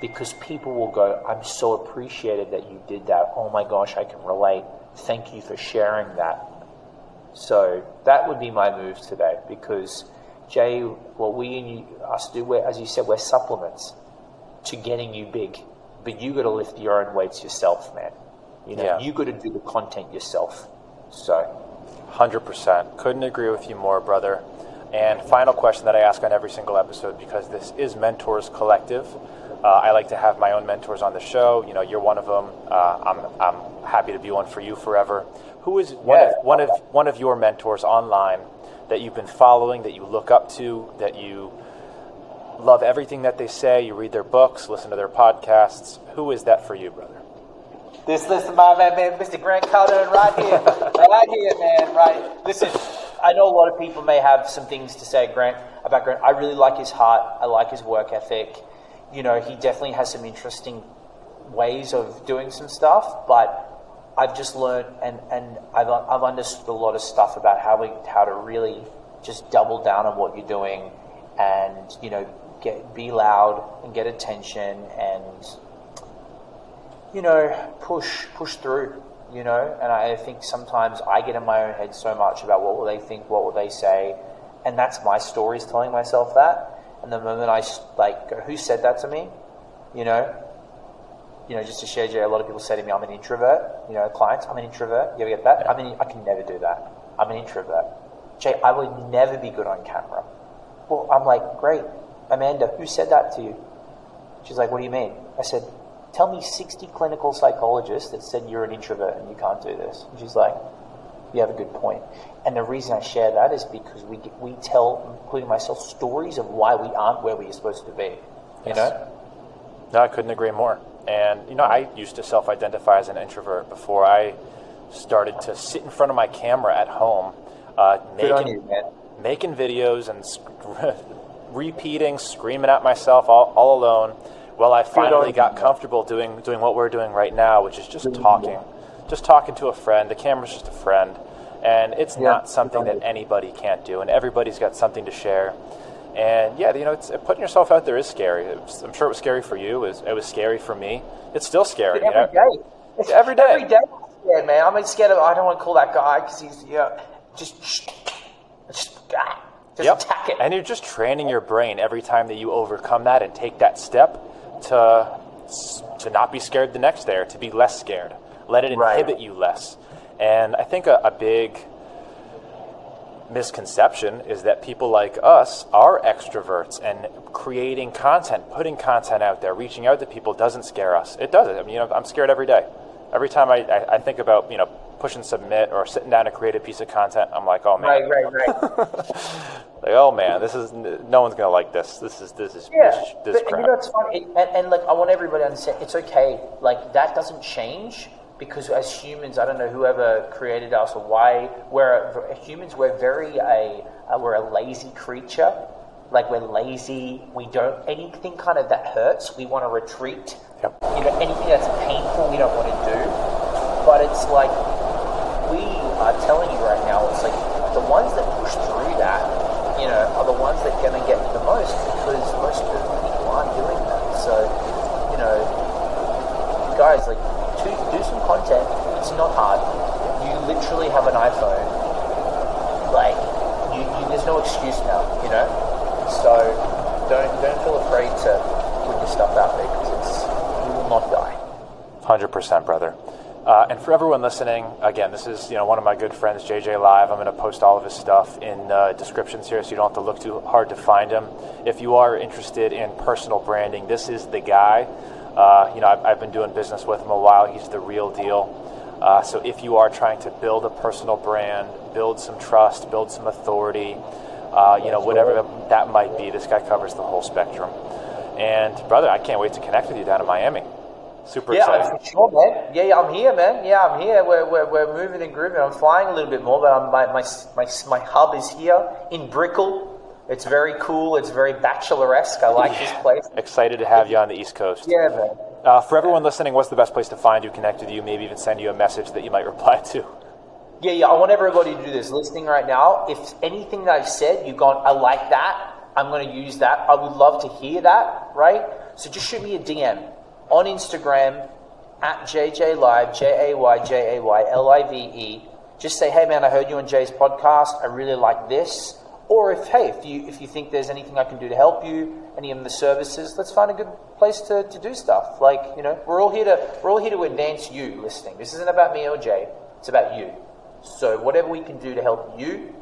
Speaker 1: Because people will go, I'm so appreciated that you did that. Oh my gosh, I can relate. Thank you for sharing that. So that would be my move today because, Jay, what we and you, us do, as you said, we're supplements to getting you big. But you got to lift your own weights yourself, man. You know, yeah. you got to do the content yourself. So
Speaker 2: 100%. Couldn't agree with you more, brother. And final question that I ask on every single episode because this is Mentors Collective. Uh, I like to have my own mentors on the show. You know, you're one of them. Uh, I'm, I'm happy to be one for you forever. Who is one, yeah. of, one, of, one of your mentors online that you've been following, that you look up to, that you love everything that they say, you read their books, listen to their podcasts? Who is that for you, brother?
Speaker 1: This, listen, my man, man, Mr. Grant Cardone, right here, right here, man, right. Listen, I know a lot of people may have some things to say, Grant, about Grant. I really like his heart. I like his work ethic. You know, he definitely has some interesting ways of doing some stuff, but I've just learned and, and I've, I've understood a lot of stuff about how we how to really just double down on what you're doing and you know get be loud and get attention and you know, push push through, you know. And I think sometimes I get in my own head so much about what will they think, what will they say, and that's my stories telling myself that. And the moment I like, go, who said that to me, you know, you know, just to share, Jay, a lot of people say to me, I'm an introvert. You know, clients, I'm an introvert. You ever get that? I mean, I can never do that. I'm an introvert. Jay, I would never be good on camera. Well, I'm like, great. Amanda, who said that to you? She's like, what do you mean? I said, tell me 60 clinical psychologists that said you're an introvert and you can't do this. And she's like, you have a good point. And the reason I share that is because we, we tell, including myself, stories of why we aren't where we're supposed to be. You yes. know?
Speaker 2: No, I couldn't agree more. And, you know, I used to self identify as an introvert before I started to sit in front of my camera at home, uh, making, you, making videos and (laughs) repeating, screaming at myself all, all alone well, I finally got comfortable doing doing what we're doing right now, which is just talking, just talking to a friend. The camera's just a friend, and it's yeah. not something that anybody can't do, and everybody's got something to share. And yeah, you know, it's, putting yourself out there is scary. Was, I'm sure it was scary for you. It was, it was scary for me. It's still scary.
Speaker 1: Every
Speaker 2: you know?
Speaker 1: day. It's every day. Every day. I'm scared, man. I'm scared of. I don't want to call that guy because he's you know just just. Ah, just yep. attack it.
Speaker 2: And you're just training your brain every time that you overcome that and take that step to to not be scared the next day or to be less scared. Let it inhibit right. you less. And I think a, a big misconception is that people like us are extroverts and creating content, putting content out there, reaching out to people doesn't scare us. It doesn't. I mean, you know, I'm scared every day. Every time I, I, I think about you know pushing submit or sitting down to create a piece of content, I'm like, oh man,
Speaker 1: right, right, right. (laughs)
Speaker 2: like, oh man, this is no one's gonna like this. This is this is
Speaker 1: yeah.
Speaker 2: this, this
Speaker 1: but,
Speaker 2: crap.
Speaker 1: You know, it's funny, and, and like I want everybody to understand, it's okay. Like that doesn't change because as humans, I don't know whoever created us or why we're humans. We're very a uh, we're a lazy creature. Like we're lazy. We don't anything kind of that hurts. We want to retreat.
Speaker 2: Yep.
Speaker 1: You know, anything that's painful, we don't want to do. But it's like are telling you right now. It's like the ones that push through that, you know, are the ones that are going to get the most because most of the people aren't doing that. So, you know, guys, like to do some content. It's not hard. You literally have an iPhone. Like, you, you, there's no excuse now, you know. So don't don't feel afraid to put your stuff out there because it's you will not die.
Speaker 2: Hundred percent, brother. Uh, and for everyone listening, again, this is you know one of my good friends, JJ Live. I'm going to post all of his stuff in uh, descriptions here, so you don't have to look too hard to find him. If you are interested in personal branding, this is the guy. Uh, you know, I've, I've, been doing business with him a while. He's the real deal. Uh, so if you are trying to build a personal brand, build some trust, build some authority, uh, you know, whatever that might be, this guy covers the whole spectrum. And brother, I can't wait to connect with you down in Miami. Super
Speaker 1: yeah,
Speaker 2: excited.
Speaker 1: for sure, man. Yeah, yeah, I'm here, man. Yeah, I'm here. We're, we're, we're moving and grooving. I'm flying a little bit more, but I'm, my, my, my, my hub is here in Brickell. It's very cool. It's very bacheloresque. I like yeah. this place.
Speaker 2: Excited to have you on the East Coast.
Speaker 1: Yeah, man.
Speaker 2: Uh, for everyone listening, what's the best place to find you, connect with you, maybe even send you a message that you might (laughs) reply to?
Speaker 1: Yeah, yeah. I want everybody to do this. Listening right now, if anything that I've said, you've gone, I like that. I'm going to use that. I would love to hear that, right? So just shoot me a DM on Instagram at JJ Live, J A Y J A Y L I V E. Just say, hey man, I heard you on Jay's podcast. I really like this. Or if hey, if you if you think there's anything I can do to help you, any of the services, let's find a good place to, to do stuff. Like, you know, we're all here to we're all here to advance you listening. This isn't about me or Jay, it's about you. So whatever we can do to help you,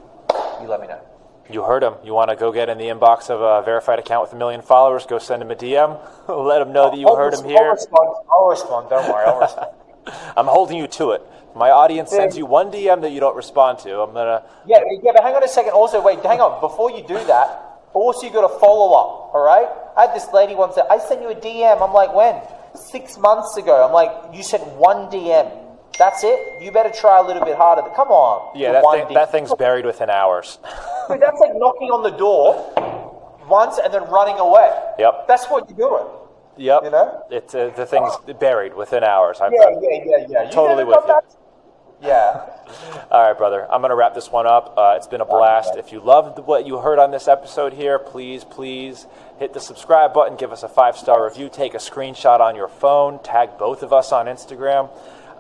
Speaker 1: you let me know.
Speaker 2: You heard him. You want to go get in the inbox of a verified account with a million followers? Go send him a DM. (laughs) Let him know that you
Speaker 1: I'll
Speaker 2: heard him here.
Speaker 1: I'll respond. I'll respond. Don't worry. I'll respond. (laughs)
Speaker 2: I'm holding you to it. My audience sends you one DM that you don't respond to. I'm gonna.
Speaker 1: Yeah, yeah, but hang on a second. Also, wait, hang on. Before you do that, also you got to follow up. All right. I had this lady once that I sent you a DM. I'm like, when? Six months ago. I'm like, you sent one DM. That's it. You better try a little bit harder. Come on.
Speaker 2: Yeah, that, thing, that thing's buried within hours. (laughs)
Speaker 1: Dude, that's like knocking on the door once and then running away.
Speaker 2: Yep.
Speaker 1: That's what you're doing.
Speaker 2: Yep.
Speaker 1: You know?
Speaker 2: It's uh, the thing's buried within hours.
Speaker 1: I'm, yeah, yeah, yeah, yeah. You
Speaker 2: totally with you.
Speaker 1: That? Yeah. (laughs)
Speaker 2: All right, brother. I'm going to wrap this one up. Uh, it's been a blast. If you loved what you heard on this episode here, please, please hit the subscribe button, give us a five star review, take a screenshot on your phone, tag both of us on Instagram.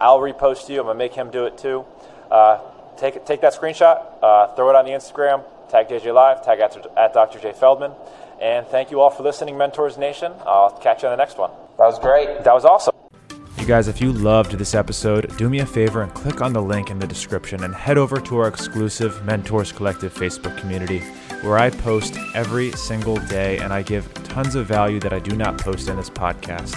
Speaker 2: I'll repost you. I'm gonna make him do it too. Uh, take take that screenshot, uh, throw it on the Instagram, tag JJ Live, tag at, at Dr. Jay Feldman, and thank you all for listening, Mentors Nation. I'll catch you on the next one.
Speaker 1: That was great.
Speaker 2: That was awesome. You guys, if you loved this episode, do me a favor and click on the link in the description and head over to our exclusive Mentors Collective Facebook community where I post every single day and I give tons of value that I do not post in this podcast.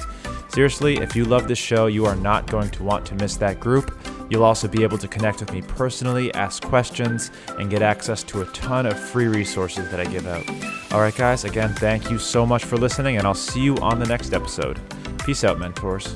Speaker 2: Seriously, if you love this show, you are not going to want to miss that group. You'll also be able to connect with me personally, ask questions, and get access to a ton of free resources that I give out. All right, guys, again, thank you so much for listening, and I'll see you on the next episode. Peace out, mentors.